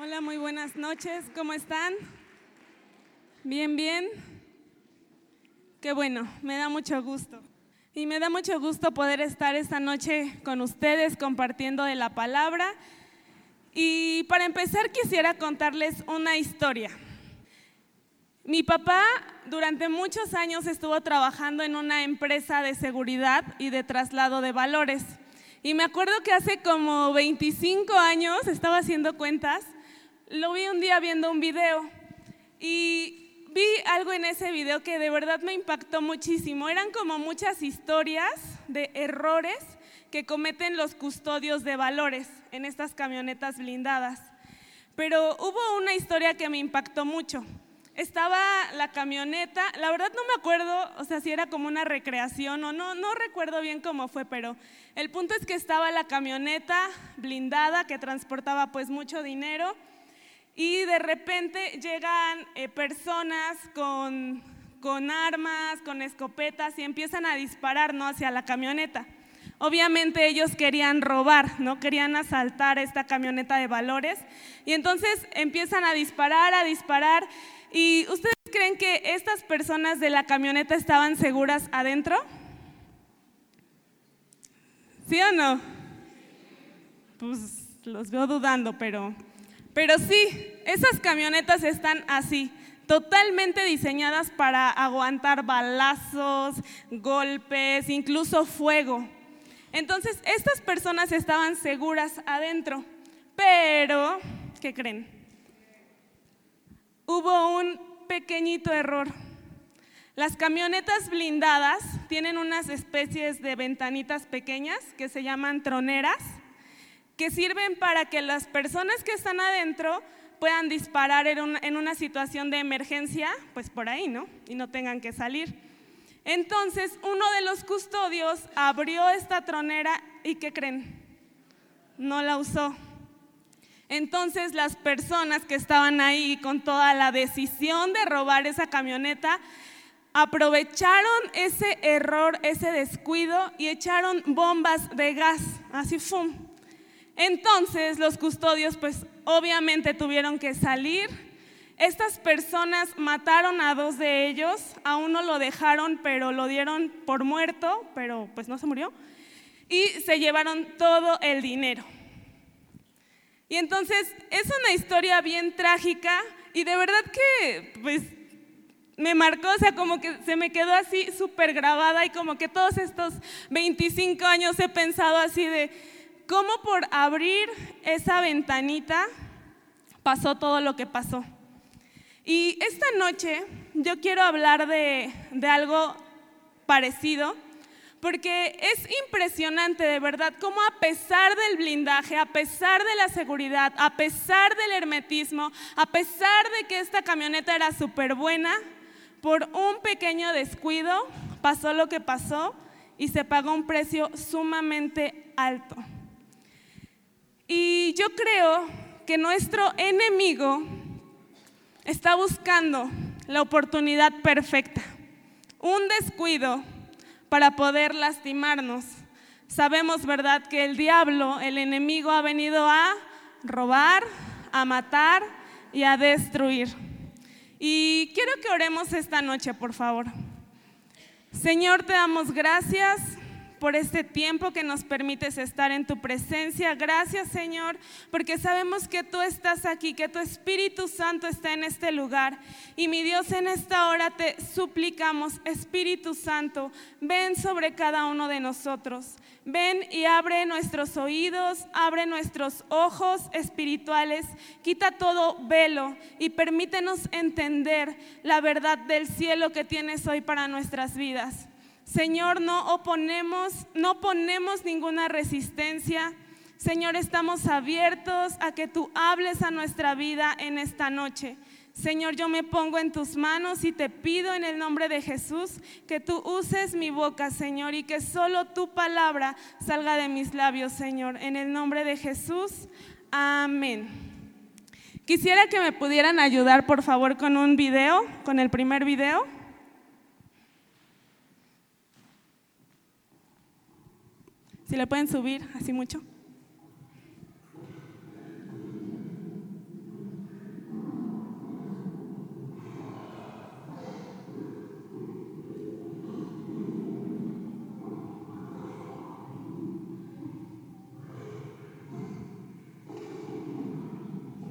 Hola, muy buenas noches. ¿Cómo están? Bien, bien. Qué bueno, me da mucho gusto. Y me da mucho gusto poder estar esta noche con ustedes compartiendo de la palabra. Y para empezar quisiera contarles una historia. Mi papá durante muchos años estuvo trabajando en una empresa de seguridad y de traslado de valores. Y me acuerdo que hace como 25 años, estaba haciendo cuentas, lo vi un día viendo un video y vi algo en ese video que de verdad me impactó muchísimo. Eran como muchas historias de errores que cometen los custodios de valores en estas camionetas blindadas. Pero hubo una historia que me impactó mucho. Estaba la camioneta, la verdad no me acuerdo, o sea, si era como una recreación o no, no recuerdo bien cómo fue, pero el punto es que estaba la camioneta blindada que transportaba pues mucho dinero y de repente llegan eh, personas con, con armas, con escopetas y empiezan a disparar ¿no? hacia la camioneta. Obviamente ellos querían robar, no querían asaltar esta camioneta de valores y entonces empiezan a disparar, a disparar. ¿Y ustedes creen que estas personas de la camioneta estaban seguras adentro? ¿Sí o no? Pues los veo dudando, pero pero sí, esas camionetas están así, totalmente diseñadas para aguantar balazos, golpes, incluso fuego. Entonces, estas personas estaban seguras adentro, pero, ¿qué creen? Hubo un pequeñito error. Las camionetas blindadas tienen unas especies de ventanitas pequeñas que se llaman troneras que sirven para que las personas que están adentro puedan disparar en, una situación de emergencia, pues por ahí, ¿no? Y no tengan que salir. Entonces, uno de los custodios abrió esta tronera y ¿qué creen? No la usó. Entonces las personas que estaban ahí con toda la decisión de robar esa camioneta, aprovecharon ese error, ese descuido y echaron bombas de gas, así fum, entonces los custodios pues obviamente tuvieron que salir. Estas personas mataron a dos de ellos, a uno lo dejaron pero lo dieron por muerto, pero pues no se murió, y se llevaron todo el dinero. Y entonces es una historia bien trágica y de verdad que pues me marcó, o sea, como que se me quedó así súper grabada y como que todos estos 25 años he pensado así de cómo por abrir esa ventanita pasó todo lo que pasó. Y esta noche yo quiero hablar de, algo parecido, porque es impresionante de verdad cómo a pesar del blindaje, a pesar de la seguridad, a pesar del hermetismo, a pesar de que esta camioneta era súper buena, por un pequeño descuido pasó lo que pasó y se pagó un precio sumamente alto. Y yo creo que nuestro enemigo está buscando la oportunidad perfecta, un descuido para poder lastimarnos. Sabemos, ¿verdad?, que el diablo, el enemigo, ha venido a robar, a matar y a destruir. Y quiero que oremos esta noche, por favor. Señor, te damos gracias por este tiempo que nos permites estar en tu presencia. Gracias Señor, porque sabemos que tú estás aquí, que tu Espíritu Santo está en este lugar. Y mi Dios, en esta hora te suplicamos, Espíritu Santo, ven sobre cada uno de nosotros. Ven y abre nuestros oídos, abre nuestros ojos espirituales, quita todo velo y permítenos entender la verdad del cielo que tienes hoy para nuestras vidas. Señor, no oponemos, no ponemos ninguna resistencia. Señor, estamos abiertos a que tú hables a nuestra vida en esta noche. Señor, yo me pongo en tus manos y te pido en el nombre de Jesús que tú uses mi boca, Señor, y que solo tu palabra salga de mis labios, Señor. En el nombre de Jesús, amén. Quisiera que me pudieran ayudar, por favor, con un video, con el primer video. Si le pueden subir así mucho.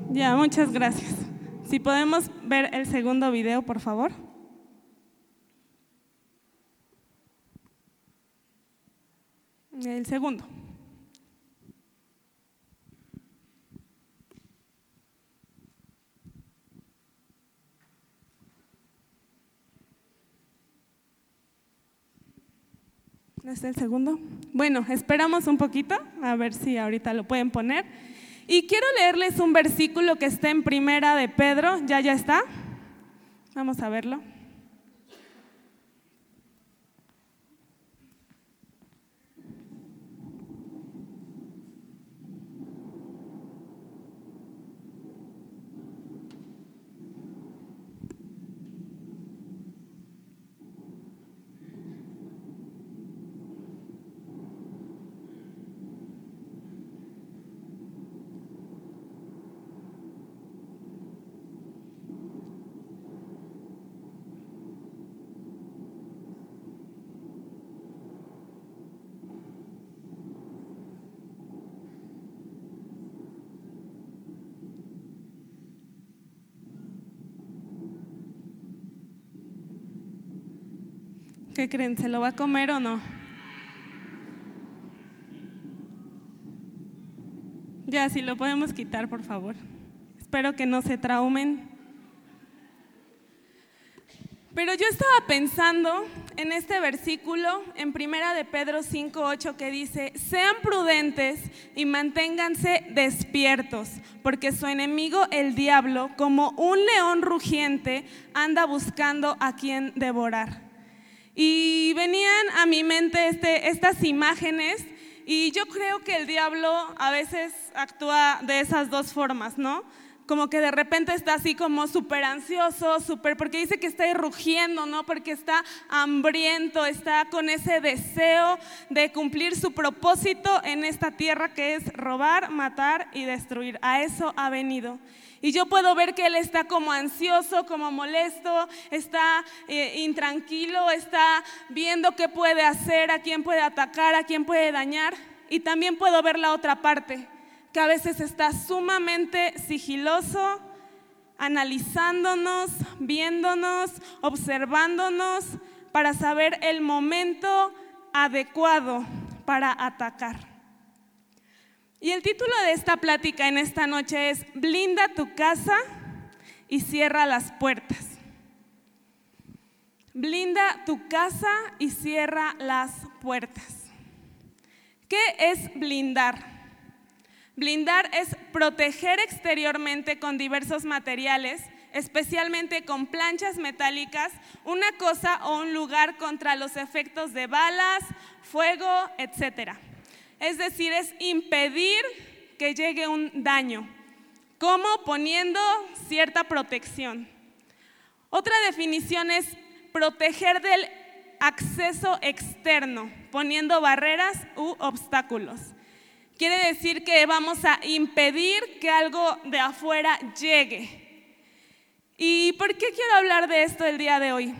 Ya, muchas gracias. Si podemos ver el segundo video, por favor. El segundo. ¿No está el segundo? Bueno, esperamos un poquito, a ver si ahorita lo pueden poner. Y quiero leerles un versículo que está en primera de Pedro, ya ya está. Vamos a verlo. ¿Qué creen? ¿Se lo va a comer o no? Ya, si lo podemos quitar, por favor. Espero que no se traumen. Pero yo estaba pensando en este versículo en Primera de Pedro 5:8 que dice, "Sean prudentes y manténganse despiertos, porque su enemigo el diablo, como un león rugiente, anda buscando a quien devorar." Y venían a mi mente este, estas imágenes y yo creo que el diablo a veces actúa de esas dos formas, ¿no? Como que de repente está así como súper ansioso, súper, porque dice que está rugiendo, ¿no? Porque está hambriento, está con ese deseo de cumplir su propósito en esta tierra que es robar, matar y destruir. A eso ha venido. Y yo puedo ver que él está como ansioso, como molesto, está eh, intranquilo, está viendo qué puede hacer, a quién puede atacar, a quién puede dañar. Y también puedo ver la otra parte, que a veces está sumamente sigiloso, analizándonos, viéndonos, observándonos para saber el momento adecuado para atacar. Y el título de esta plática en esta noche es Blinda tu casa y cierra las puertas. Blinda tu casa y cierra las puertas. ¿Qué es blindar? Blindar es proteger exteriormente con diversos materiales, especialmente con planchas metálicas, una cosa o un lugar contra los efectos de balas, fuego, etcétera. Es decir, es impedir que llegue un daño. ¿Cómo? Poniendo cierta protección. Otra definición es proteger del acceso externo, poniendo barreras u obstáculos. Quiere decir que vamos a impedir que algo de afuera llegue. ¿Y por qué quiero hablar de esto el día de hoy?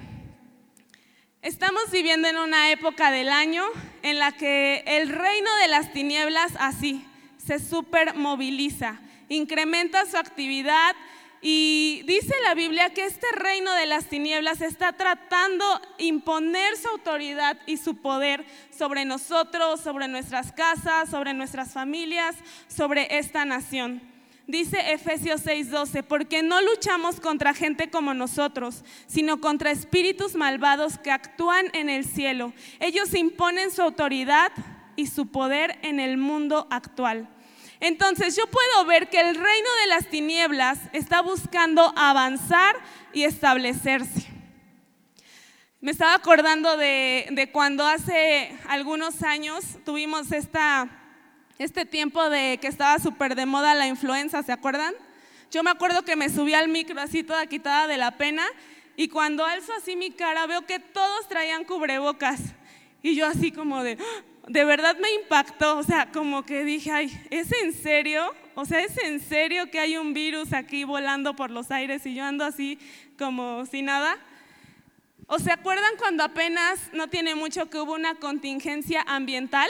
Estamos viviendo en una época del año en la que el reino de las tinieblas así se supermoviliza, incrementa su actividad y dice la Biblia que este reino de las tinieblas está tratando imponer su autoridad y su poder sobre nosotros, sobre nuestras casas, sobre nuestras familias, sobre esta nación. Dice Efesios 6:12, porque no luchamos contra gente como nosotros, sino contra espíritus malvados que actúan en el cielo. Ellos imponen su autoridad y su poder en el mundo actual. Entonces yo puedo ver que el reino de las tinieblas está buscando avanzar y establecerse. Me estaba acordando de, de cuando hace algunos años tuvimos esta este tiempo de que estaba súper de moda la influenza, ¿se acuerdan? Yo me acuerdo que me subí al micro así toda quitada de la pena y cuando alzo así mi cara veo que todos traían cubrebocas y yo así como de, ¡Ah! de verdad me impactó, o sea, como que dije, ay, ¿es en serio? O sea, ¿es en serio que hay un virus aquí volando por los aires y yo ando así como si nada? ¿O se acuerdan cuando apenas no tiene mucho que hubo una contingencia ambiental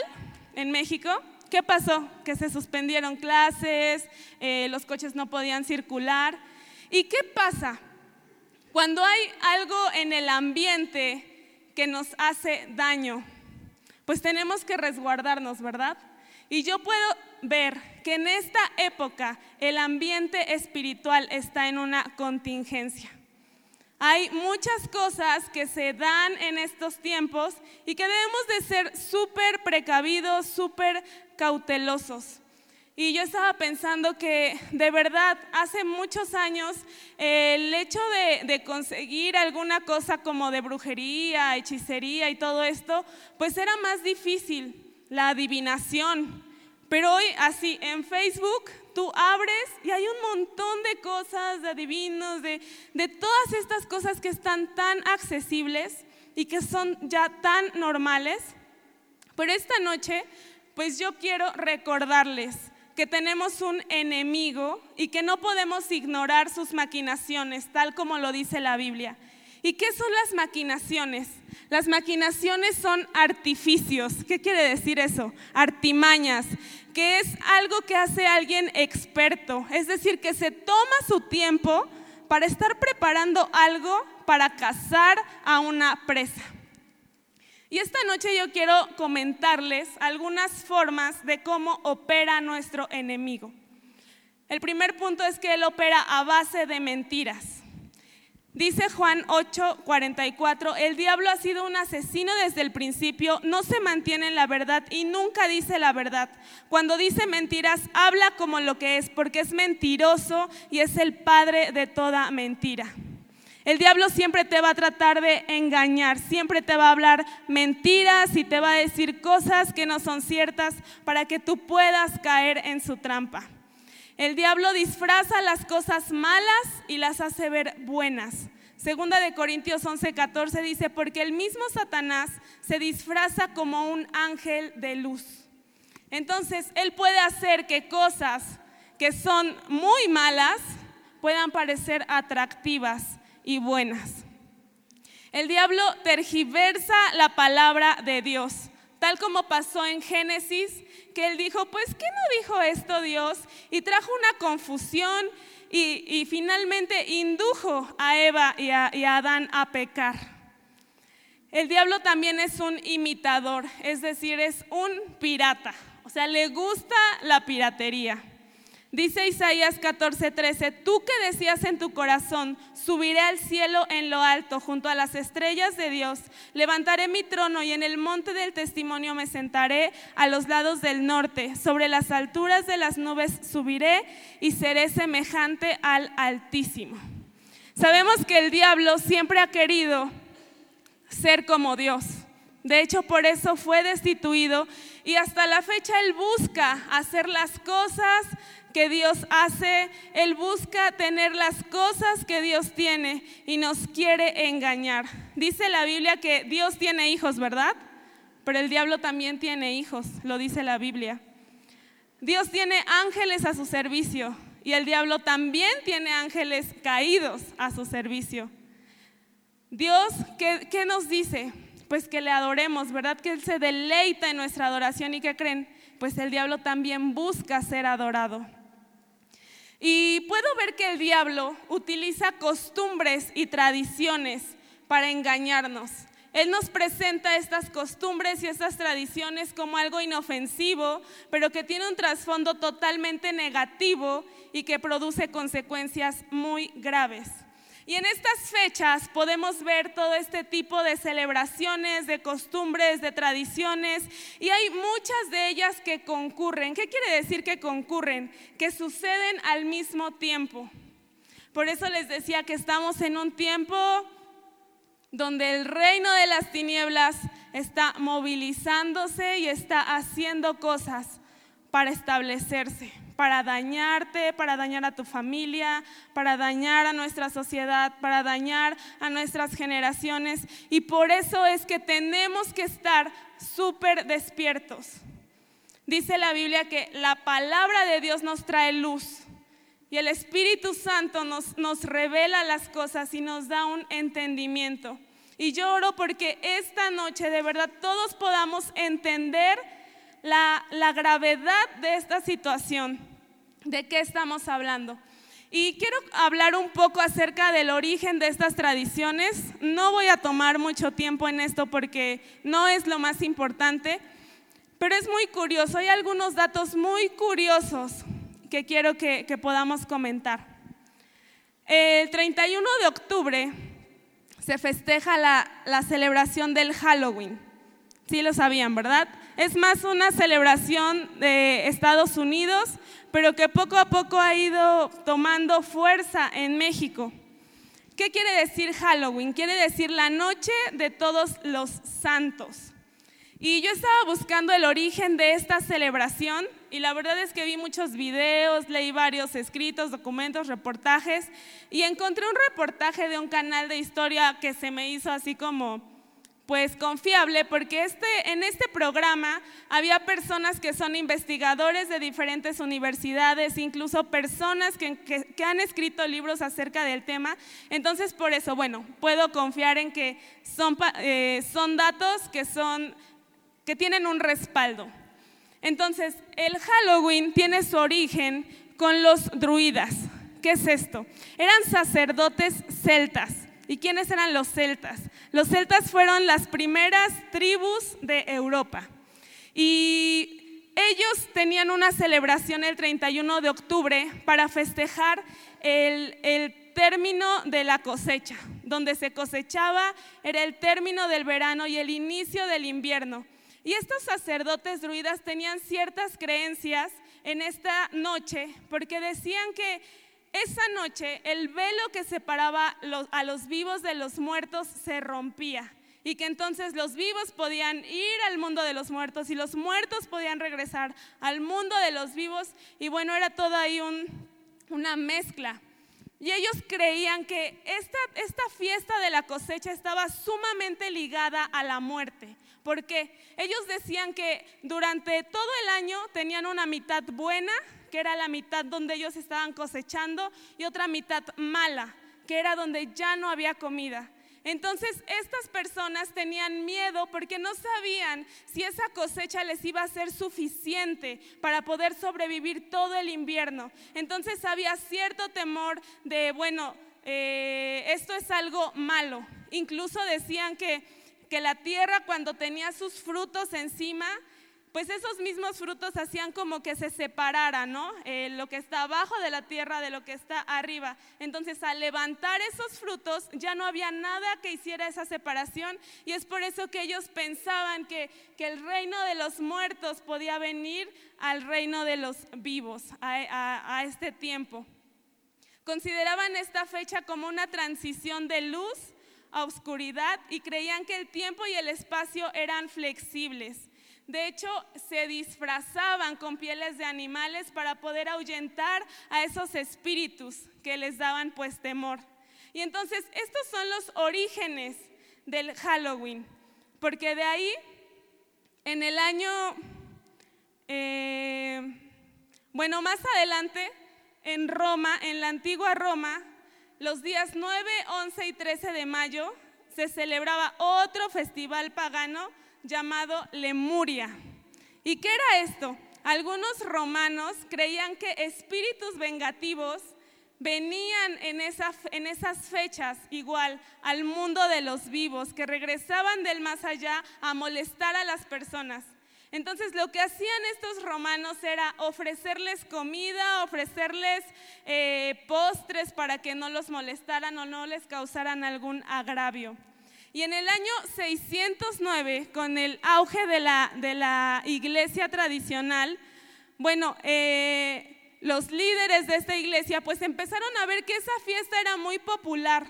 en México? ¿Qué pasó? Que se suspendieron clases, eh, los coches no podían circular. ¿Y qué pasa? Cuando hay algo en el ambiente que nos hace daño, pues tenemos que resguardarnos, ¿verdad? Y yo puedo ver que en esta época el ambiente espiritual está en una contingencia. Hay muchas cosas que se dan en estos tiempos y que debemos de ser súper precavidos, súper cautelosos. Y yo estaba pensando que de verdad hace muchos años el hecho de, conseguir alguna cosa como de brujería, hechicería y todo esto, pues era más difícil, la adivinación. Pero hoy así en Facebook tú abres y hay un montón de cosas, de adivinos, de, de todas estas cosas que están tan accesibles y que son ya tan normales. Pero esta noche, pues yo quiero recordarles que tenemos un enemigo y que no podemos ignorar sus maquinaciones, tal como lo dice la Biblia. ¿Y qué son las maquinaciones? Las maquinaciones son artificios. ¿Qué quiere decir eso? Artimañas, que es algo que hace alguien experto, es decir, que se toma su tiempo para estar preparando algo para cazar a una presa. Y esta noche yo quiero comentarles algunas formas de cómo opera nuestro enemigo. El primer punto es que él opera a base de mentiras. Dice Juan 8:44, el diablo ha sido un asesino desde el principio, no se mantiene en la verdad y nunca dice la verdad. Cuando dice mentiras, habla como lo que es, porque es mentiroso y es el padre de toda mentira. El diablo siempre te va a tratar de engañar, siempre te va a hablar mentiras y te va a decir cosas que no son ciertas para que tú puedas caer en su trampa. El diablo disfraza las cosas malas y las hace ver buenas. Segunda de Corintios 11:14 dice, porque el mismo Satanás se disfraza como un ángel de luz. Entonces, él puede hacer que cosas que son muy malas puedan parecer atractivas y buenas. El diablo tergiversa la palabra de Dios, tal como pasó en Génesis, que él dijo, pues, ¿qué no dijo esto Dios? Y trajo una confusión y, finalmente indujo a Eva y a, y a Adán a pecar. El diablo también es un imitador, es decir, es un pirata, o sea, le gusta la piratería. Dice Isaías 14:13, tú que decías en tu corazón, subiré al cielo en lo alto, junto a las estrellas de Dios, levantaré mi trono y en el monte del testimonio me sentaré a los lados del norte, sobre las alturas de las nubes subiré y seré semejante al Altísimo. Sabemos que el diablo siempre ha querido ser como Dios. De hecho, por eso fue destituido y hasta la fecha él busca hacer las cosas que Dios hace, Él busca tener las cosas que Dios tiene y nos quiere engañar. Dice la Biblia que Dios tiene hijos, ¿verdad? Pero el diablo también tiene hijos, lo dice la Biblia. Dios tiene ángeles a su servicio y el diablo también tiene ángeles caídos a su servicio. Dios, ¿qué, qué nos dice? Pues que le adoremos, ¿verdad? Que Él se deleita en nuestra adoración y que creen, pues el diablo también busca ser adorado. Y puedo ver que el diablo utiliza costumbres y tradiciones para engañarnos. Él nos presenta estas costumbres y estas tradiciones como algo inofensivo, pero que tiene un trasfondo totalmente negativo y que produce consecuencias muy graves. Y en estas fechas podemos ver todo este tipo de celebraciones, de costumbres, de tradiciones, y hay muchas de ellas que concurren. ¿Qué quiere decir que concurren? Que suceden al mismo tiempo. Por eso les decía que estamos en un tiempo donde el reino de las tinieblas está movilizándose y está haciendo cosas para establecerse para dañarte, para dañar a tu familia, para dañar a nuestra sociedad, para dañar a nuestras generaciones. Y por eso es que tenemos que estar súper despiertos. Dice la Biblia que la palabra de Dios nos trae luz. Y el Espíritu Santo nos, nos revela las cosas y nos da un entendimiento. Y yo oro porque esta noche de verdad todos podamos entender la, gravedad de esta situación. ¿De qué estamos hablando? Y quiero hablar un poco acerca del origen de estas tradiciones. No voy a tomar mucho tiempo en esto porque no es lo más importante, pero es muy curioso. Hay algunos datos muy curiosos que quiero que, podamos comentar. El 31 de octubre se festeja la celebración del Halloween. Sí lo sabían, ¿verdad? Es más una celebración de Estados Unidos pero que poco a poco ha ido tomando fuerza en México. ¿Qué quiere decir Halloween? Quiere decir la noche de todos los santos. Y yo estaba buscando el origen de esta celebración y la verdad es que vi muchos videos, leí varios escritos, documentos, reportajes y encontré un reportaje de un canal de historia que se me hizo así como pues confiable porque este, en este programa había personas que son investigadores de diferentes universidades, incluso personas que, que, han escrito libros acerca del tema. Entonces, por eso, bueno, puedo confiar en que son, eh, son datos que, son, que tienen un respaldo. Entonces, el Halloween tiene su origen con los druidas. ¿Qué es esto? Eran sacerdotes celtas. ¿Y quiénes eran los celtas? Los celtas fueron las primeras tribus de Europa y ellos tenían una celebración el 31 de octubre para festejar el, término de la cosecha, donde se cosechaba, era el término del verano y el inicio del invierno. Y estos sacerdotes druidas tenían ciertas creencias en esta noche porque decían que esa noche el velo que separaba a los vivos de los muertos se rompía y que entonces los vivos podían ir al mundo de los muertos y los muertos podían regresar al mundo de los vivos y bueno, era todo ahí una mezcla. Y ellos creían que esta, esta fiesta de la cosecha estaba sumamente ligada a la muerte, porque ellos decían que durante todo el año tenían una mitad buena que era la mitad donde ellos estaban cosechando, y otra mitad mala, que era donde ya no había comida. Entonces estas personas tenían miedo porque no sabían si esa cosecha les iba a ser suficiente para poder sobrevivir todo el invierno. Entonces había cierto temor de, bueno, eh, esto es algo malo. Incluso decían que, que la tierra cuando tenía sus frutos encima, pues esos mismos frutos hacían como que se separara, ¿no? Eh, lo que está abajo de la tierra de lo que está arriba. Entonces, al levantar esos frutos, ya no había nada que hiciera esa separación y es por eso que ellos pensaban que, que el reino de los muertos podía venir al reino de los vivos, a, a este tiempo. Consideraban esta fecha como una transición de luz a oscuridad y creían que el tiempo y el espacio eran flexibles. De hecho, se disfrazaban con pieles de animales para poder ahuyentar a esos espíritus que les daban pues temor. Y entonces, estos son los orígenes del Halloween, porque de ahí, en el año, eh, bueno, más adelante, en Roma, en la antigua Roma, los días 9, 11 y 13 de mayo, se celebraba otro festival pagano llamado Lemuria. ¿Y qué era esto? Algunos romanos creían que espíritus vengativos venían en, esas fechas igual al mundo de los vivos, que regresaban del más allá a molestar a las personas. Entonces lo que hacían estos romanos era ofrecerles comida, ofrecerles eh, postres para que no los molestaran o no les causaran algún agravio. Y en el año 609, con el auge de la, de la iglesia tradicional, bueno, eh, los líderes de esta iglesia pues empezaron a ver que esa fiesta era muy popular.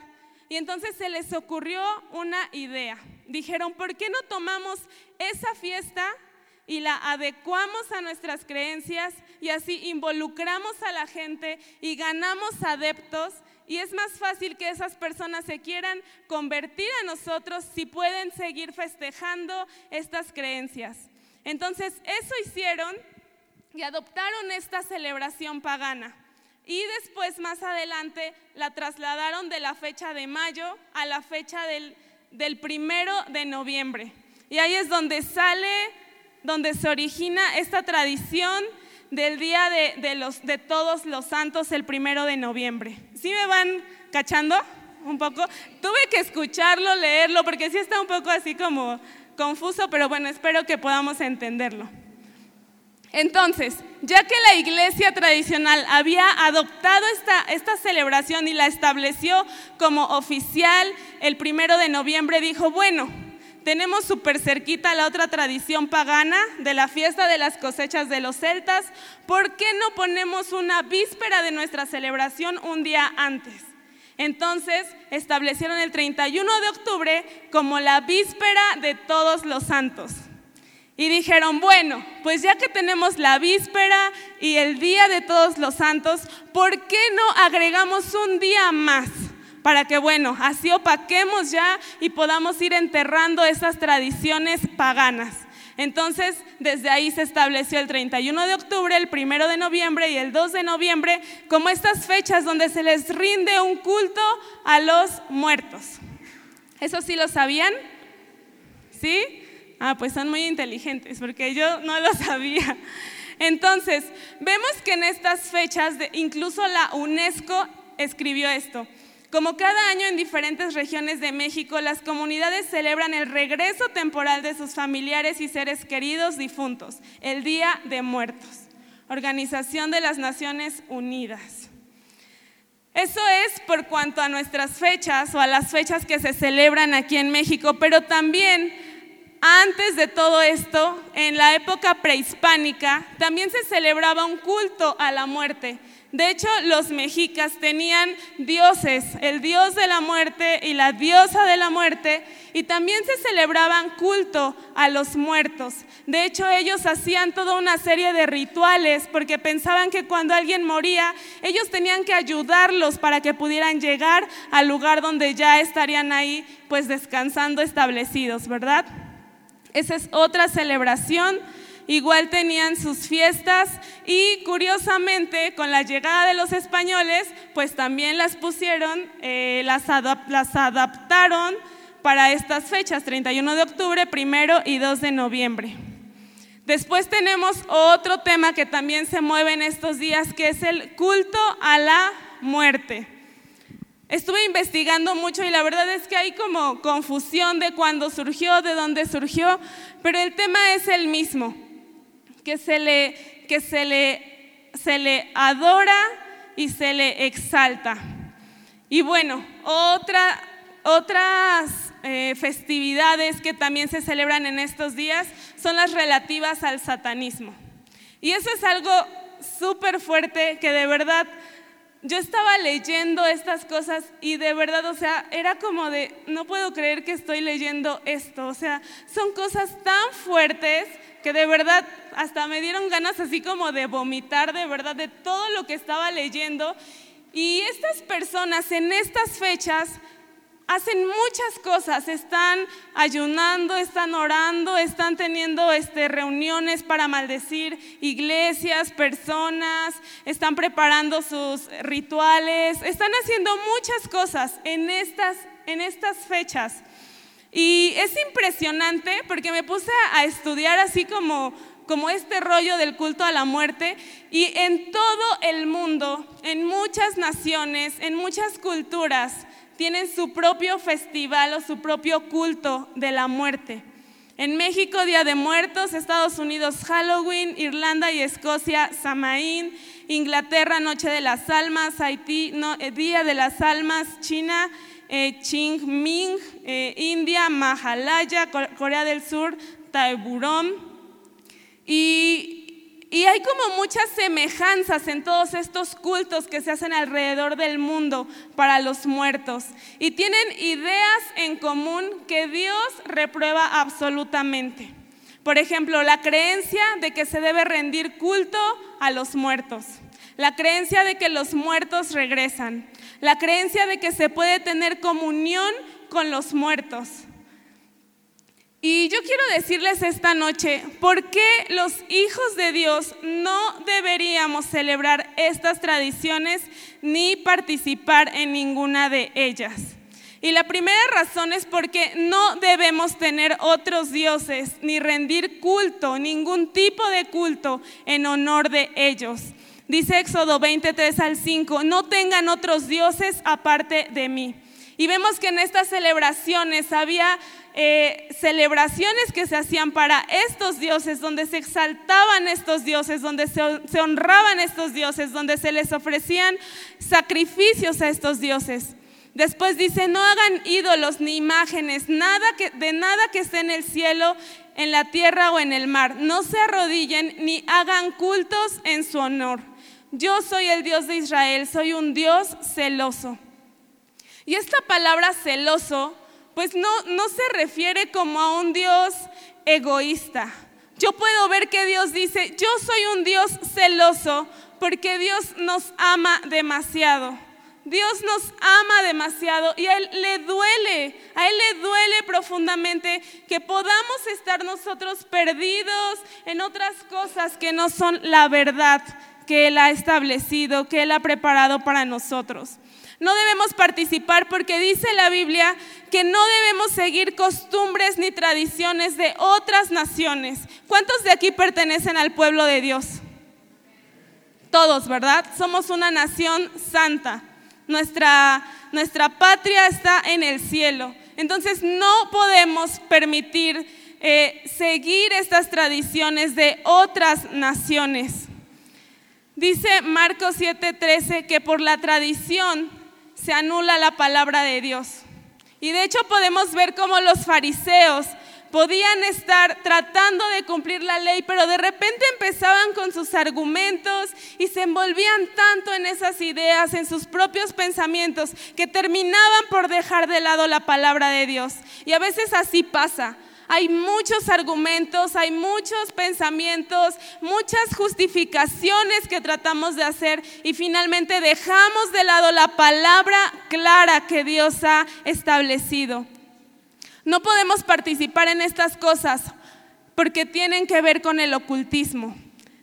Y entonces se les ocurrió una idea. Dijeron, ¿por qué no tomamos esa fiesta y la adecuamos a nuestras creencias y así involucramos a la gente y ganamos adeptos y es más fácil que esas personas se quieran convertir a nosotros si pueden seguir festejando estas creencias. Entonces, eso hicieron y adoptaron esta celebración pagana. Y después, más adelante, la trasladaron de la fecha de mayo a la fecha del, del primero de noviembre. Y ahí es donde sale donde se origina esta tradición del Día de, los, de Todos los Santos el primero de noviembre. ¿Sí me van cachando un poco? Tuve que escucharlo, leerlo, porque sí está un poco así como confuso, pero bueno, espero que podamos entenderlo. Entonces, ya que la iglesia tradicional había adoptado esta, esta, celebración y la estableció como oficial el primero de noviembre, dijo, bueno, tenemos súper cerquita la otra tradición pagana de la fiesta de las cosechas de los celtas. ¿Por qué no ponemos una víspera de nuestra celebración un día antes? Entonces establecieron el 31 de octubre como la víspera de todos los santos. Y dijeron, bueno, pues ya que tenemos la víspera y el día de todos los santos, ¿por qué no agregamos un día más? Para que, bueno, así opaquemos ya y podamos ir enterrando esas tradiciones paganas. Entonces, desde ahí se estableció el 31 de octubre, el 1 de noviembre y el 2 de noviembre como estas fechas donde se les rinde un culto a los muertos. ¿Eso sí lo sabían? ¿Sí? Ah, pues son muy inteligentes, porque yo no lo sabía. Entonces, vemos que en estas fechas, incluso la UNESCO escribió esto. Como cada año en diferentes regiones de México, las comunidades celebran el regreso temporal de sus familiares y seres queridos difuntos, el Día de Muertos, Organización de las Naciones Unidas. Eso es por cuanto a nuestras fechas o a las fechas que se celebran aquí en México, pero también antes de todo esto, en la época prehispánica, también se celebraba un culto a la muerte de hecho, los mexicas tenían dioses, el dios de la muerte y la diosa de la muerte, y también se celebraban culto a los muertos. De hecho, ellos hacían toda una serie de rituales porque pensaban que cuando alguien moría, ellos tenían que ayudarlos para que pudieran llegar al lugar donde ya estarían ahí, pues descansando establecidos, ¿verdad? Esa es otra celebración igual tenían sus fiestas y curiosamente con la llegada de los españoles, pues también las pusieron, eh, las, las adaptaron para estas fechas, 31 de octubre, primero y 2 de noviembre. Después tenemos otro tema que también se mueve en estos días, que es el culto a la muerte. Estuve investigando mucho y la verdad es que hay como confusión de cuándo surgió, de dónde surgió, pero el tema es el mismo que se le, que se le, se le adora y se le exalta. Y bueno, otra, otras eh, festividades que también se celebran en estos días son las relativas al satanismo. Y eso es algo súper fuerte que de verdad yo estaba leyendo estas cosas y de verdad, o sea, era como de, no puedo creer que estoy leyendo esto. O sea, son cosas tan fuertes que de verdad hasta me dieron ganas así como de vomitar de verdad de todo lo que estaba leyendo. Y estas personas en estas fechas hacen muchas cosas, están ayunando, están orando, están teniendo este, reuniones para maldecir iglesias, personas, están preparando sus rituales, están haciendo muchas cosas en estas, en estas fechas. Y es impresionante porque me puse a estudiar así como, como este rollo del culto a la muerte y en todo el mundo, en muchas naciones, en muchas culturas, tienen su propio festival o su propio culto de la muerte. En México, Día de Muertos, Estados Unidos, Halloween, Irlanda y Escocia, Samaín, Inglaterra, Noche de las Almas, Haití, eh, Día de las Almas, China, eh, Qingming, eh, India, Mahalaya, Corea del Sur, Taiburón. Y, y hay como muchas semejanzas en todos estos cultos que se hacen alrededor del mundo para los muertos. Y tienen ideas en común que Dios reprueba absolutamente. Por ejemplo, la creencia de que se debe rendir culto a los muertos. La creencia de que los muertos regresan la creencia de que se puede tener comunión con los muertos. Y yo quiero decirles esta noche, ¿por qué los hijos de Dios no deberíamos celebrar estas tradiciones ni participar en ninguna de ellas? Y la primera razón es porque no debemos tener otros dioses ni rendir culto, ningún tipo de culto en honor de ellos. Dice Éxodo 23 al 5, no tengan otros dioses aparte de mí. Y vemos que en estas celebraciones había eh, celebraciones que se hacían para estos dioses, donde se exaltaban estos dioses, donde se, honraban estos dioses, donde se les ofrecían sacrificios a estos dioses. Después dice, no hagan ídolos ni imágenes, nada de nada que esté en el cielo, en la tierra o en el mar. No se arrodillen ni hagan cultos en su honor. Yo soy el Dios de Israel, soy un Dios celoso. Y esta palabra celoso, pues no, no se refiere como a un Dios egoísta. Yo puedo ver que Dios dice, yo soy un Dios celoso porque Dios nos ama demasiado. Dios nos ama demasiado y a Él le duele, a Él le duele profundamente que podamos estar nosotros perdidos en otras cosas que no son la verdad que Él ha establecido, que Él ha preparado para nosotros. No debemos participar porque dice la Biblia que no debemos seguir costumbres ni tradiciones de otras naciones. ¿Cuántos de aquí pertenecen al pueblo de Dios? Todos, ¿verdad? Somos una nación santa. Nuestra, nuestra patria está en el cielo. Entonces no podemos permitir eh, seguir estas tradiciones de otras naciones. Dice Marcos 7:13 que por la tradición se anula la palabra de Dios. Y de hecho podemos ver cómo los fariseos podían estar tratando de cumplir la ley, pero de repente empezaban con sus argumentos y se envolvían tanto en esas ideas, en sus propios pensamientos, que terminaban por dejar de lado la palabra de Dios. Y a veces así pasa. Hay muchos argumentos, hay muchos pensamientos, muchas justificaciones que tratamos de hacer y finalmente dejamos de lado la palabra clara que Dios ha establecido. No podemos participar en estas cosas porque tienen que ver con el ocultismo.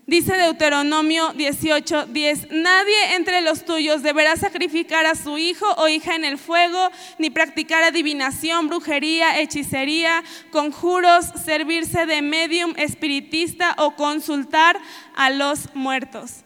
Dice Deuteronomio 18, 10, nadie entre los tuyos deberá sacrificar a su hijo o hija en el fuego, ni practicar adivinación, brujería, hechicería, conjuros, servirse de medium espiritista o consultar a los muertos.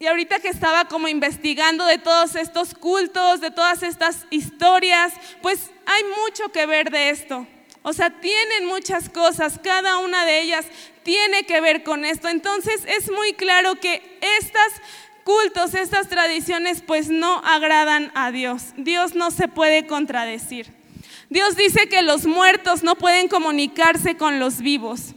Y ahorita que estaba como investigando de todos estos cultos, de todas estas historias, pues hay mucho que ver de esto. O sea, tienen muchas cosas, cada una de ellas tiene que ver con esto. Entonces es muy claro que estos cultos, estas tradiciones, pues no agradan a Dios. Dios no se puede contradecir. Dios dice que los muertos no pueden comunicarse con los vivos.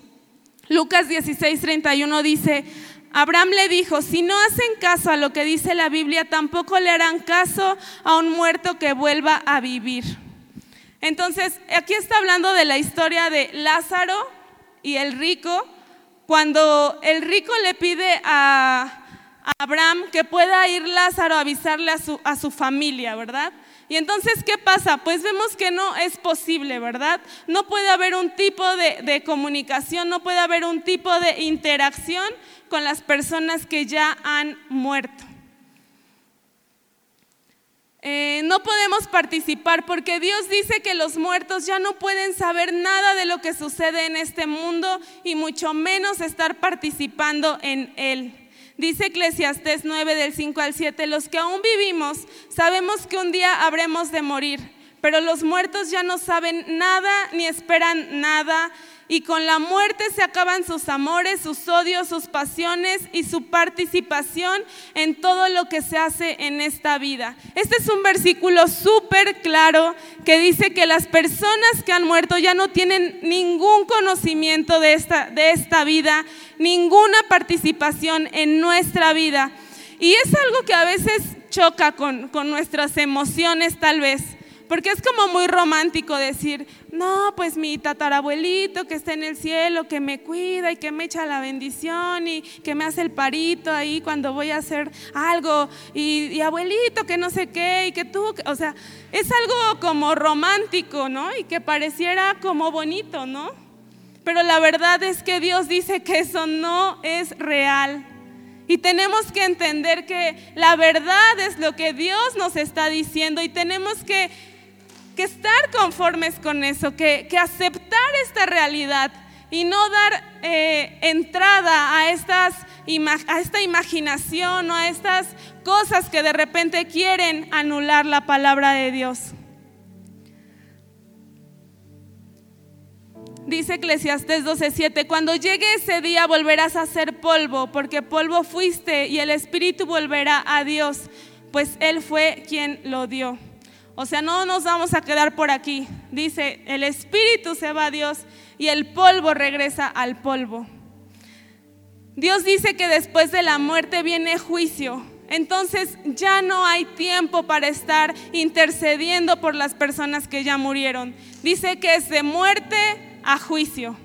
Lucas 16, 31 dice, Abraham le dijo, si no hacen caso a lo que dice la Biblia, tampoco le harán caso a un muerto que vuelva a vivir. Entonces, aquí está hablando de la historia de Lázaro y el rico, cuando el rico le pide a, Abraham que pueda ir Lázaro a avisarle a su, a su familia, ¿verdad? Y entonces, ¿qué pasa? Pues vemos que no es posible, ¿verdad? No puede haber un tipo de, de, comunicación, no puede haber un tipo de interacción con las personas que ya han muerto. Eh, no podemos participar porque Dios dice que los muertos ya no pueden saber nada de lo que sucede en este mundo y mucho menos estar participando en él. Dice Eclesiastés 9 del 5 al 7, los que aún vivimos sabemos que un día habremos de morir, pero los muertos ya no saben nada ni esperan nada y con la muerte se acaban sus amores, sus odios, sus pasiones y su participación en todo lo que se hace en esta vida. Este es un versículo súper claro que dice que las personas que han muerto ya no tienen ningún conocimiento de esta, de esta vida, ninguna participación en nuestra vida. Y es algo que a veces choca con, con nuestras emociones tal vez. Porque es como muy romántico decir, no, pues mi tatarabuelito que está en el cielo, que me cuida y que me echa la bendición y que me hace el parito ahí cuando voy a hacer algo. Y, abuelito que no sé qué y que tú, o sea, es algo como romántico, ¿no? Y que pareciera como bonito, ¿no? Pero la verdad es que Dios dice que eso no es real. Y tenemos que entender que la verdad es lo que Dios nos está diciendo y tenemos que que estar conformes con eso, que, aceptar esta realidad y no dar eh, entrada a, estas, a esta imaginación o a estas cosas que de repente quieren anular la palabra de Dios. Dice Eclesiastés 12:7, cuando llegue ese día volverás a ser polvo, porque polvo fuiste y el Espíritu volverá a Dios, pues Él fue quien lo dio. O sea, no nos vamos a quedar por aquí. Dice, el Espíritu se va a Dios y el polvo regresa al polvo. Dios dice que después de la muerte viene juicio. Entonces ya no hay tiempo para estar intercediendo por las personas que ya murieron. Dice que es de muerte a juicio.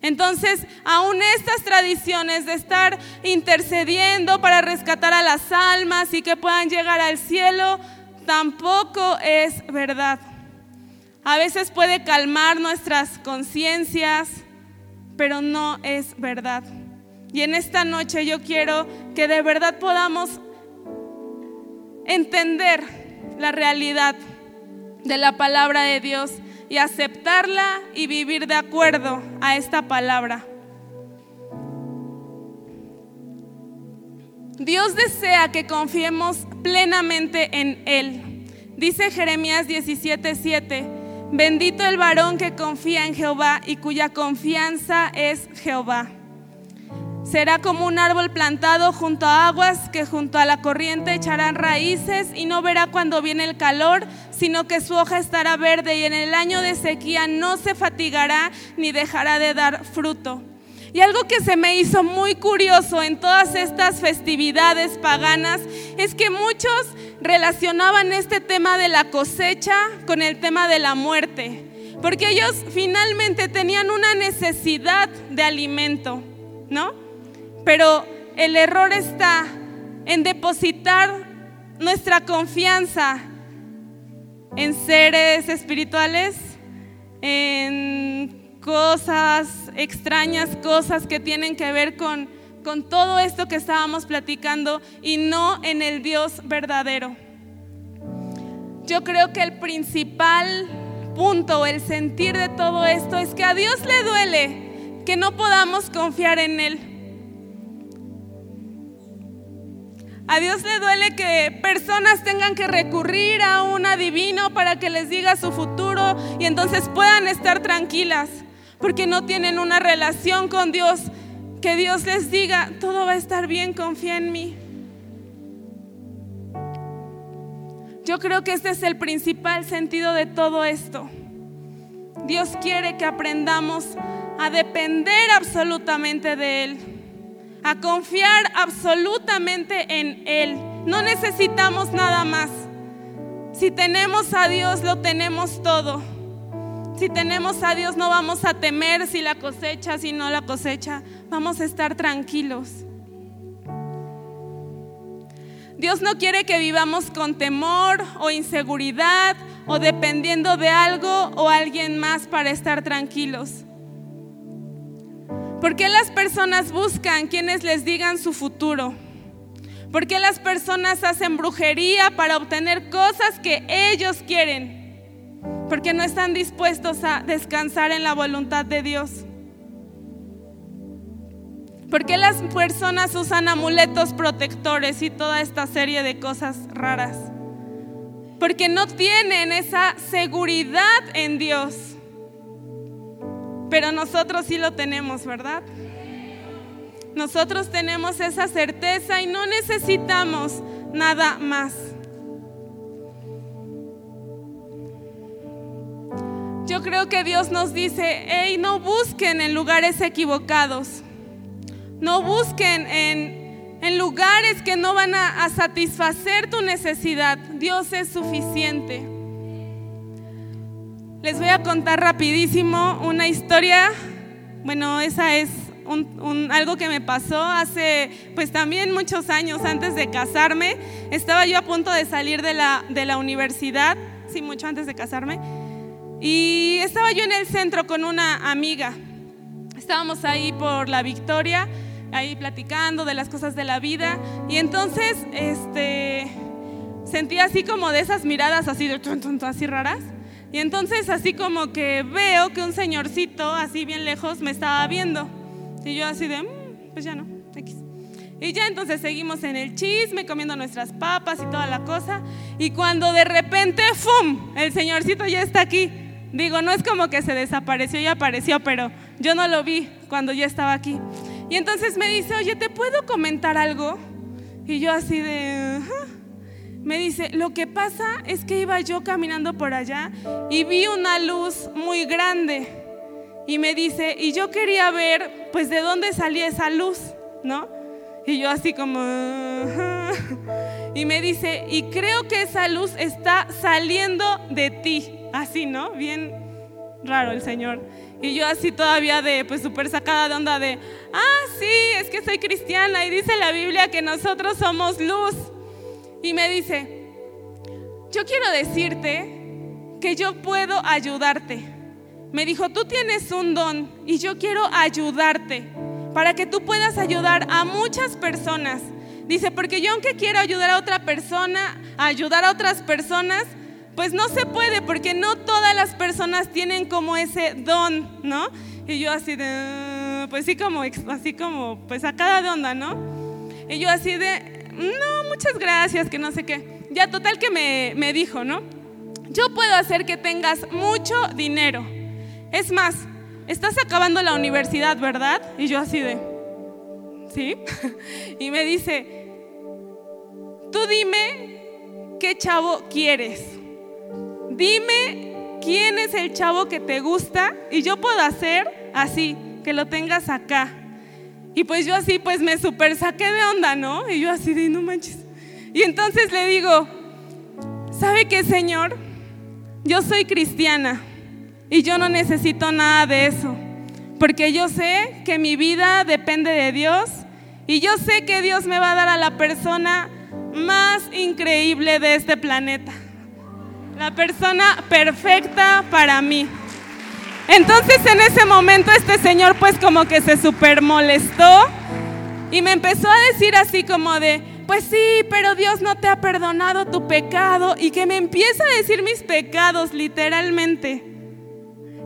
Entonces, aún estas tradiciones de estar intercediendo para rescatar a las almas y que puedan llegar al cielo, tampoco es verdad. A veces puede calmar nuestras conciencias, pero no es verdad. Y en esta noche yo quiero que de verdad podamos entender la realidad de la palabra de Dios y aceptarla y vivir de acuerdo a esta palabra. Dios desea que confiemos plenamente en Él. Dice Jeremías 17:7, bendito el varón que confía en Jehová y cuya confianza es Jehová. Será como un árbol plantado junto a aguas que junto a la corriente echarán raíces y no verá cuando viene el calor, sino que su hoja estará verde y en el año de sequía no se fatigará ni dejará de dar fruto. Y algo que se me hizo muy curioso en todas estas festividades paganas es que muchos relacionaban este tema de la cosecha con el tema de la muerte, porque ellos finalmente tenían una necesidad de alimento, ¿no? Pero el error está en depositar nuestra confianza en seres espirituales, en cosas extrañas, cosas que tienen que ver con, con todo esto que estábamos platicando y no en el Dios verdadero. Yo creo que el principal punto, el sentir de todo esto es que a Dios le duele que no podamos confiar en Él. A Dios le duele que personas tengan que recurrir a un adivino para que les diga su futuro y entonces puedan estar tranquilas, porque no tienen una relación con Dios. Que Dios les diga, todo va a estar bien, confía en mí. Yo creo que este es el principal sentido de todo esto. Dios quiere que aprendamos a depender absolutamente de Él a confiar absolutamente en Él. No necesitamos nada más. Si tenemos a Dios, lo tenemos todo. Si tenemos a Dios, no vamos a temer si la cosecha, si no la cosecha. Vamos a estar tranquilos. Dios no quiere que vivamos con temor o inseguridad o dependiendo de algo o alguien más para estar tranquilos. ¿Por qué las personas buscan quienes les digan su futuro? ¿Por qué las personas hacen brujería para obtener cosas que ellos quieren? Porque no están dispuestos a descansar en la voluntad de Dios. ¿Por qué las personas usan amuletos protectores y toda esta serie de cosas raras? Porque no tienen esa seguridad en Dios. Pero nosotros sí lo tenemos, ¿verdad? Nosotros tenemos esa certeza y no necesitamos nada más. Yo creo que Dios nos dice, hey, no busquen en lugares equivocados. No busquen en, en lugares que no van a, a satisfacer tu necesidad. Dios es suficiente. Les voy a contar rapidísimo una historia. Bueno, esa es algo que me pasó hace, pues también muchos años antes de casarme. Estaba yo a punto de salir de la, de la universidad, sí, mucho antes de casarme. Y estaba yo en el centro con una amiga. Estábamos ahí por la Victoria, ahí platicando de las cosas de la vida. Y entonces, este sentí así como de esas miradas así de así raras. Y entonces así como que veo que un señorcito así bien lejos me estaba viendo. Y yo así de, mm, pues ya no, X. Y ya entonces seguimos en el chisme, comiendo nuestras papas y toda la cosa. Y cuando de repente, ¡fum! El señorcito ya está aquí. Digo, no es como que se desapareció y apareció, pero yo no lo vi cuando ya estaba aquí. Y entonces me dice, oye, ¿te puedo comentar algo? Y yo así de... Me dice, lo que pasa es que iba yo caminando por allá y vi una luz muy grande. Y me dice, y yo quería ver, pues, de dónde salía esa luz, ¿no? Y yo así como... Y me dice, y creo que esa luz está saliendo de ti. Así, ¿no? Bien raro el Señor. Y yo así todavía de, pues súper sacada de onda de, ah, sí, es que soy cristiana y dice la Biblia que nosotros somos luz. Y me dice, yo quiero decirte que yo puedo ayudarte. Me dijo, tú tienes un don y yo quiero ayudarte para que tú puedas ayudar a muchas personas. Dice, porque yo aunque quiero ayudar a otra persona, ayudar a otras personas, pues no se puede porque no todas las personas tienen como ese don, ¿no? Y yo así de, pues sí como, así como, pues a cada de onda, ¿no? Y yo así de, no, muchas gracias, que no sé qué. Ya total que me, me dijo, ¿no? Yo puedo hacer que tengas mucho dinero. Es más, estás acabando la universidad, ¿verdad? Y yo así de, ¿sí? y me dice, tú dime qué chavo quieres dime quién es el chavo que te gusta y yo puedo hacer así, que lo tengas acá. Y pues yo así, pues me super saqué de onda, ¿no? Y yo así de, no manches. Y entonces le digo, ¿sabe qué, Señor? Yo soy cristiana y yo no necesito nada de eso, porque yo sé que mi vida depende de Dios y yo sé que Dios me va a dar a la persona más increíble de este planeta la persona perfecta para mí. Entonces en ese momento este señor pues como que se super molestó y me empezó a decir así como de, pues sí, pero Dios no te ha perdonado tu pecado y que me empieza a decir mis pecados literalmente.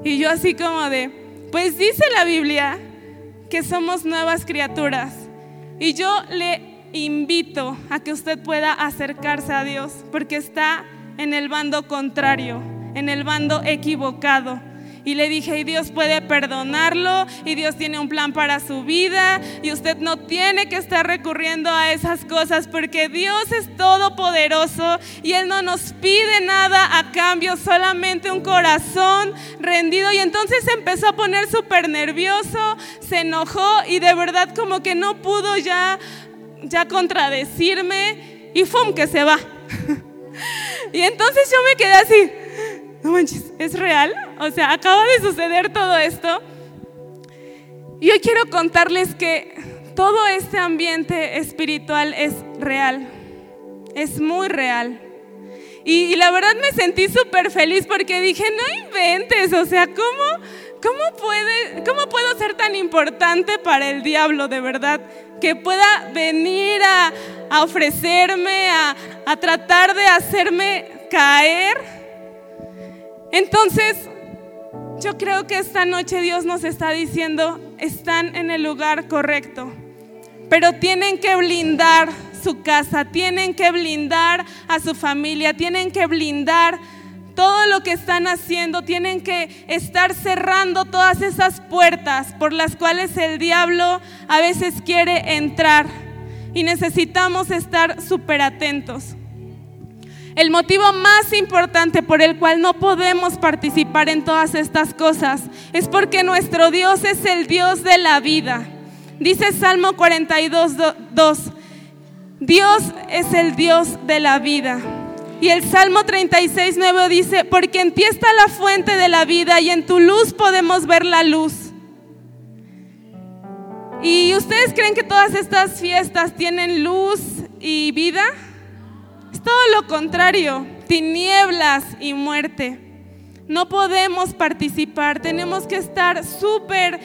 Y yo así como de, pues dice la Biblia que somos nuevas criaturas y yo le invito a que usted pueda acercarse a Dios porque está en el bando contrario, en el bando equivocado. Y le dije, y Dios puede perdonarlo, y Dios tiene un plan para su vida, y usted no tiene que estar recurriendo a esas cosas, porque Dios es todopoderoso y Él no nos pide nada a cambio, solamente un corazón rendido. Y entonces empezó a poner súper nervioso, se enojó y de verdad como que no pudo ya, ya contradecirme, y ¡fum! que se va. Y entonces yo me quedé así, no manches, ¿es real? O sea, acaba de suceder todo esto. Y hoy quiero contarles que todo este ambiente espiritual es real, es muy real. Y, la verdad me sentí súper feliz porque dije, no inventes, o sea, ¿cómo, cómo, puede, ¿cómo puedo ser tan importante para el diablo de verdad? Que pueda venir a, a ofrecerme, a, a tratar de hacerme caer. Entonces, yo creo que esta noche Dios nos está diciendo, están en el lugar correcto, pero tienen que blindar su casa, tienen que blindar a su familia, tienen que blindar todo lo que están haciendo, tienen que estar cerrando todas esas puertas por las cuales el diablo a veces quiere entrar y necesitamos estar súper atentos. El motivo más importante por el cual no podemos participar en todas estas cosas es porque nuestro Dios es el Dios de la vida. Dice Salmo 42, 2, Dios es el Dios de la vida. Y el Salmo 36, 9 dice, porque en ti está la fuente de la vida y en tu luz podemos ver la luz. ¿Y ustedes creen que todas estas fiestas tienen luz y vida? Es todo lo contrario, tinieblas y muerte. No podemos participar, tenemos que estar súper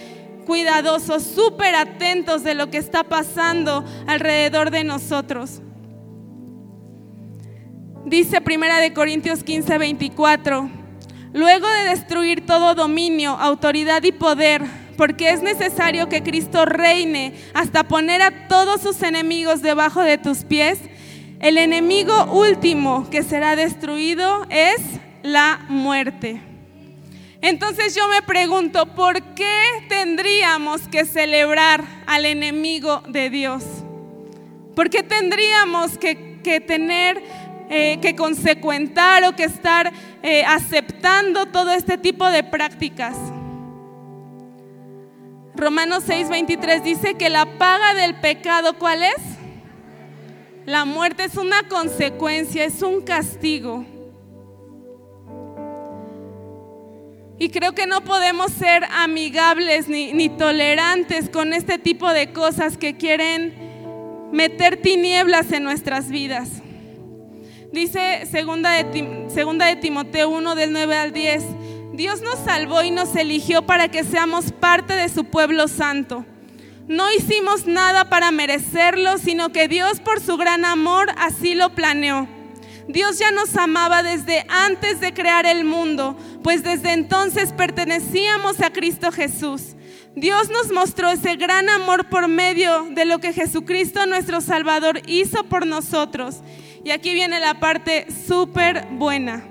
cuidadosos, súper atentos de lo que está pasando alrededor de nosotros. Dice Primera de Corintios 15, 24. Luego de destruir todo dominio, autoridad y poder, porque es necesario que Cristo reine hasta poner a todos sus enemigos debajo de tus pies, el enemigo último que será destruido es la muerte. Entonces yo me pregunto, ¿por qué tendríamos que celebrar al enemigo de Dios? ¿Por qué tendríamos que, tener eh, que consecuentar o que estar eh, aceptando todo este tipo de prácticas? Romanos 6:23 dice que la paga del pecado, ¿cuál es? La muerte es una consecuencia, es un castigo. Y creo que no podemos ser amigables ni, tolerantes con este tipo de cosas que quieren meter tinieblas en nuestras vidas. Dice segunda de, segunda de Timoteo 1 del 9 al 10, Dios nos salvó y nos eligió para que seamos parte de su pueblo santo. No hicimos nada para merecerlo, sino que Dios por su gran amor así lo planeó. Dios ya nos amaba desde antes de crear el mundo, pues desde entonces pertenecíamos a Cristo Jesús. Dios nos mostró ese gran amor por medio de lo que Jesucristo nuestro Salvador hizo por nosotros. Y aquí viene la parte súper buena,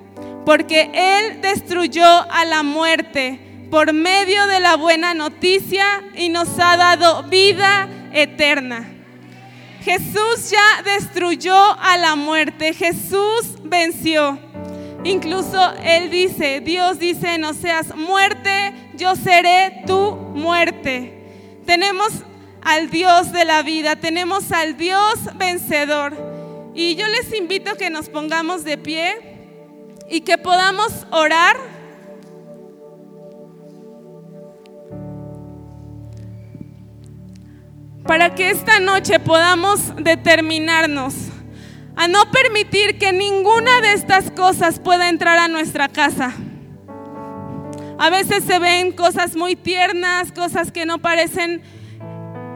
porque Él destruyó a la muerte por medio de la buena noticia y nos ha dado vida eterna. Jesús ya destruyó a la muerte, Jesús venció. Incluso Él dice, Dios dice no seas muerte, yo seré tu muerte. Tenemos al Dios de la vida, tenemos al Dios vencedor. Y yo les invito que nos pongamos de pie y que podamos orar para que esta noche podamos determinarnos a no permitir que ninguna de estas cosas pueda entrar a nuestra casa. A veces se ven cosas muy tiernas, cosas que no parecen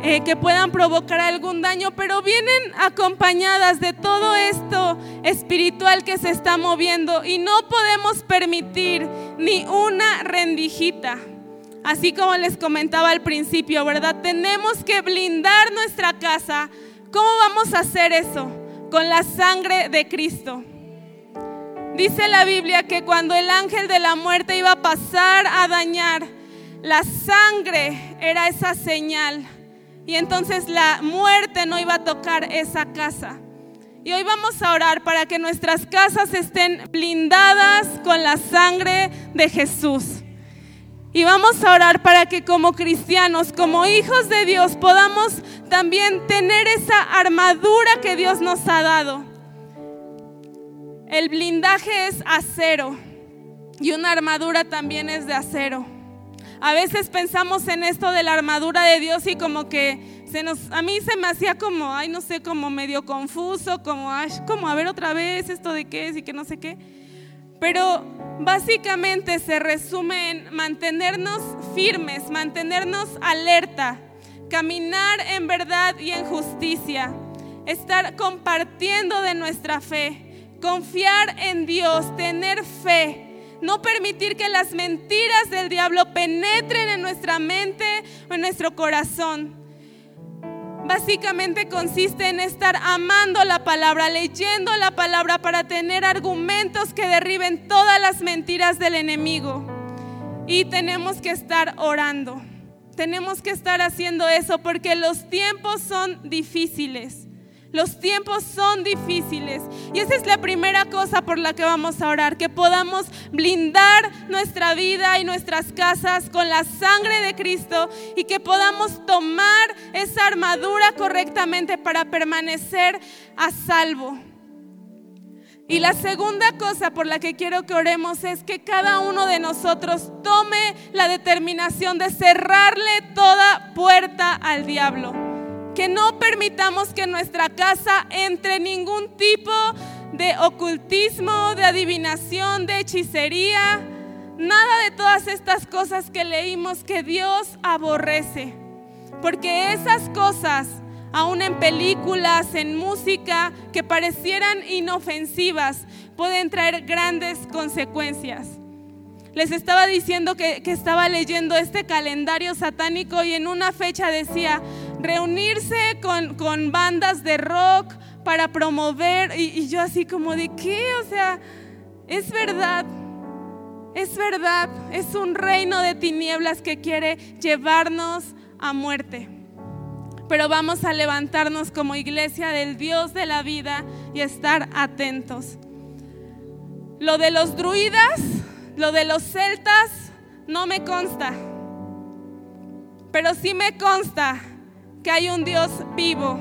eh, que puedan provocar algún daño, pero vienen acompañadas de todo esto espiritual que se está moviendo y no podemos permitir ni una rendijita. Así como les comentaba al principio, ¿verdad? Tenemos que blindar nuestra casa. ¿Cómo vamos a hacer eso? Con la sangre de Cristo. Dice la Biblia que cuando el ángel de la muerte iba a pasar a dañar, la sangre era esa señal. Y entonces la muerte no iba a tocar esa casa. Y hoy vamos a orar para que nuestras casas estén blindadas con la sangre de Jesús. Y vamos a orar para que como cristianos, como hijos de Dios, podamos también tener esa armadura que Dios nos ha dado. El blindaje es acero y una armadura también es de acero. A veces pensamos en esto de la armadura de Dios y como que se nos, a mí se me hacía como, ay, no sé, como medio confuso, como, ay, como a ver otra vez esto de qué es y que no sé qué. Pero básicamente se resume en mantenernos firmes, mantenernos alerta, caminar en verdad y en justicia, estar compartiendo de nuestra fe, confiar en Dios, tener fe. No permitir que las mentiras del diablo penetren en nuestra mente o en nuestro corazón básicamente consiste en estar amando la palabra, leyendo la palabra para tener argumentos que derriben todas las mentiras del enemigo. Y tenemos que estar orando. Tenemos que estar haciendo eso porque los tiempos son difíciles. Los tiempos son difíciles y esa es la primera cosa por la que vamos a orar, que podamos blindar nuestra vida y nuestras casas con la sangre de Cristo y que podamos tomar esa armadura correctamente para permanecer a salvo. Y la segunda cosa por la que quiero que oremos es que cada uno de nosotros tome la determinación de cerrarle toda puerta al diablo que no permitamos que en nuestra casa entre ningún tipo de ocultismo, de adivinación, de hechicería, nada de todas estas cosas que leímos que Dios aborrece. Porque esas cosas aún en películas, en música, que parecieran inofensivas, pueden traer grandes consecuencias. Les estaba diciendo que, estaba leyendo este calendario satánico y en una fecha decía reunirse con, bandas de rock para promover y, y yo así como de qué, o sea, es verdad, es verdad, es un reino de tinieblas que quiere llevarnos a muerte. Pero vamos a levantarnos como iglesia del Dios de la vida y estar atentos. Lo de los druidas, lo de los celtas, no me consta. Pero sí me consta que hay un Dios vivo,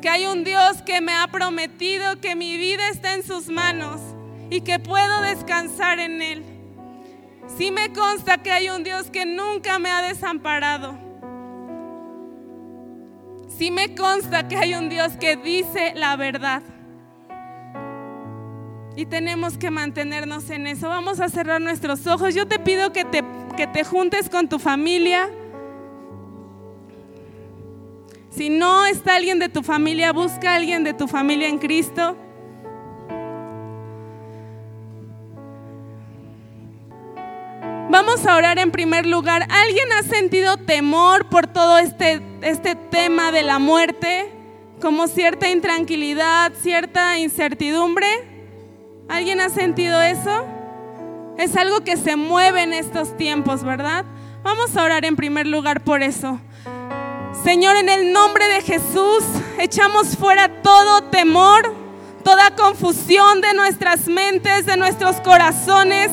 que hay un Dios que me ha prometido que mi vida está en sus manos y que puedo descansar en Él. Sí me consta que hay un Dios que nunca me ha desamparado. Sí me consta que hay un Dios que dice la verdad. Y tenemos que mantenernos en eso. Vamos a cerrar nuestros ojos. Yo te pido que te, que te juntes con tu familia. Si no está alguien de tu familia, busca a alguien de tu familia en Cristo. Vamos a orar en primer lugar. ¿Alguien ha sentido temor por todo este, este tema de la muerte? Como cierta intranquilidad, cierta incertidumbre. ¿Alguien ha sentido eso? Es algo que se mueve en estos tiempos, ¿verdad? Vamos a orar en primer lugar por eso. Señor, en el nombre de Jesús, echamos fuera todo temor, toda confusión de nuestras mentes, de nuestros corazones.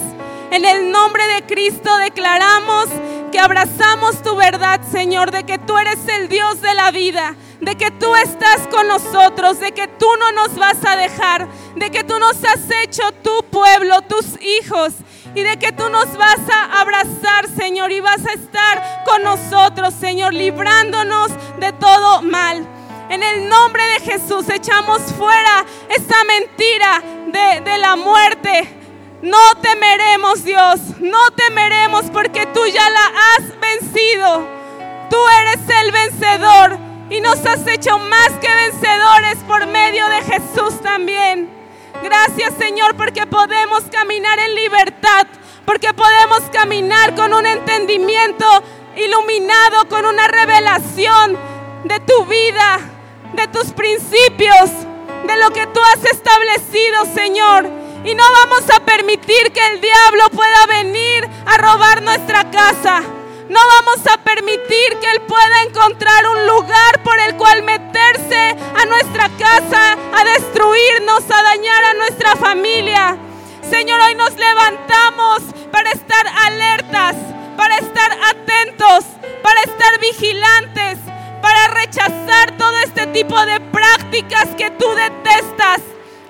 En el nombre de Cristo declaramos que abrazamos tu verdad, Señor, de que tú eres el Dios de la vida, de que tú estás con nosotros, de que tú no nos vas a dejar, de que tú nos has hecho tu pueblo, tus hijos, y de que tú nos vas a abrazar, Señor, y vas a estar con nosotros, Señor, librándonos de todo mal. En el nombre de Jesús echamos fuera esa mentira de, de la muerte no temeremos, Dios, no temeremos porque tú ya la has vencido. Tú eres el vencedor y nos has hecho más que vencedores por medio de Jesús también. Gracias, Señor, porque podemos caminar en libertad, porque podemos caminar con un entendimiento iluminado, con una revelación de tu vida, de tus principios, de lo que tú has establecido, Señor. Y no vamos a permitir que el diablo pueda venir a robar nuestra casa. No vamos a permitir que Él pueda encontrar un lugar por el cual meterse a nuestra casa, a destruirnos, a dañar a nuestra familia. Señor, hoy nos levantamos para estar alertas, para estar atentos, para estar vigilantes, para rechazar todo este tipo de prácticas que tú detestas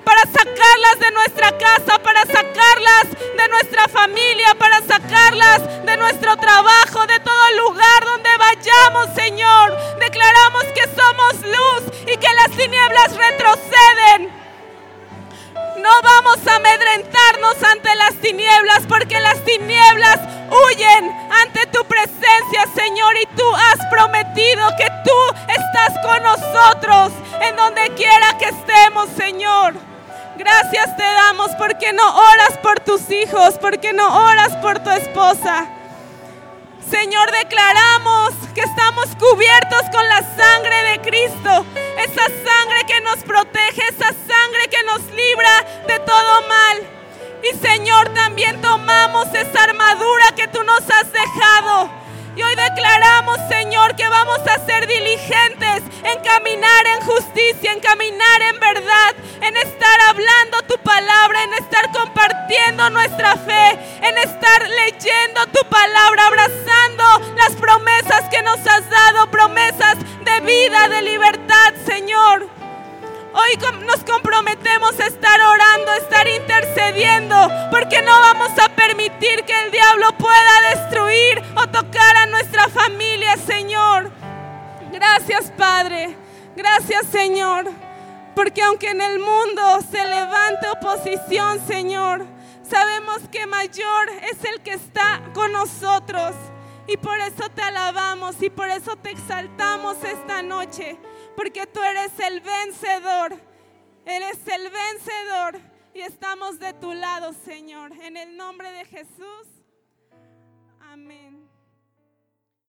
para sacarlas de nuestra casa, para sacarlas de nuestra familia, para sacarlas de nuestro trabajo, de todo lugar donde vayamos, Señor. Declaramos que somos luz y que las tinieblas retroceden. No vamos a amedrentarnos ante las tinieblas porque las tinieblas huyen ante tu presencia, Señor. Y tú has prometido que tú estás con nosotros en donde quiera que estemos, Señor. Gracias te damos porque no oras por tus hijos, porque no oras por tu esposa. Señor, declaramos que estamos cubiertos con la sangre de Cristo. Esa sangre que nos protege, esa sangre que nos libra de todo mal. Y Señor, también tomamos esa armadura que tú nos has dejado y hoy declaramos, Señor, que vamos a ser diligentes en caminar en justicia, en caminar en verdad, en estar hablando tu palabra, en estar compartiendo nuestra fe, en estar leyendo tu palabra, abrazando las promesas que nos has dado, promesas de vida, de libertad, Señor. Hoy nos comprometemos a estar orando, a estar intercediendo, porque no vamos a permitir que el diablo pueda destruir o tocar a nuestra familia, Señor. Gracias, Padre. Gracias, Señor. Porque aunque en el mundo se levante oposición, Señor, sabemos que mayor es el que está con nosotros. Y por eso te alabamos y por eso te exaltamos esta noche porque tú eres el vencedor. Eres el vencedor y estamos de tu lado, Señor. En el nombre de Jesús.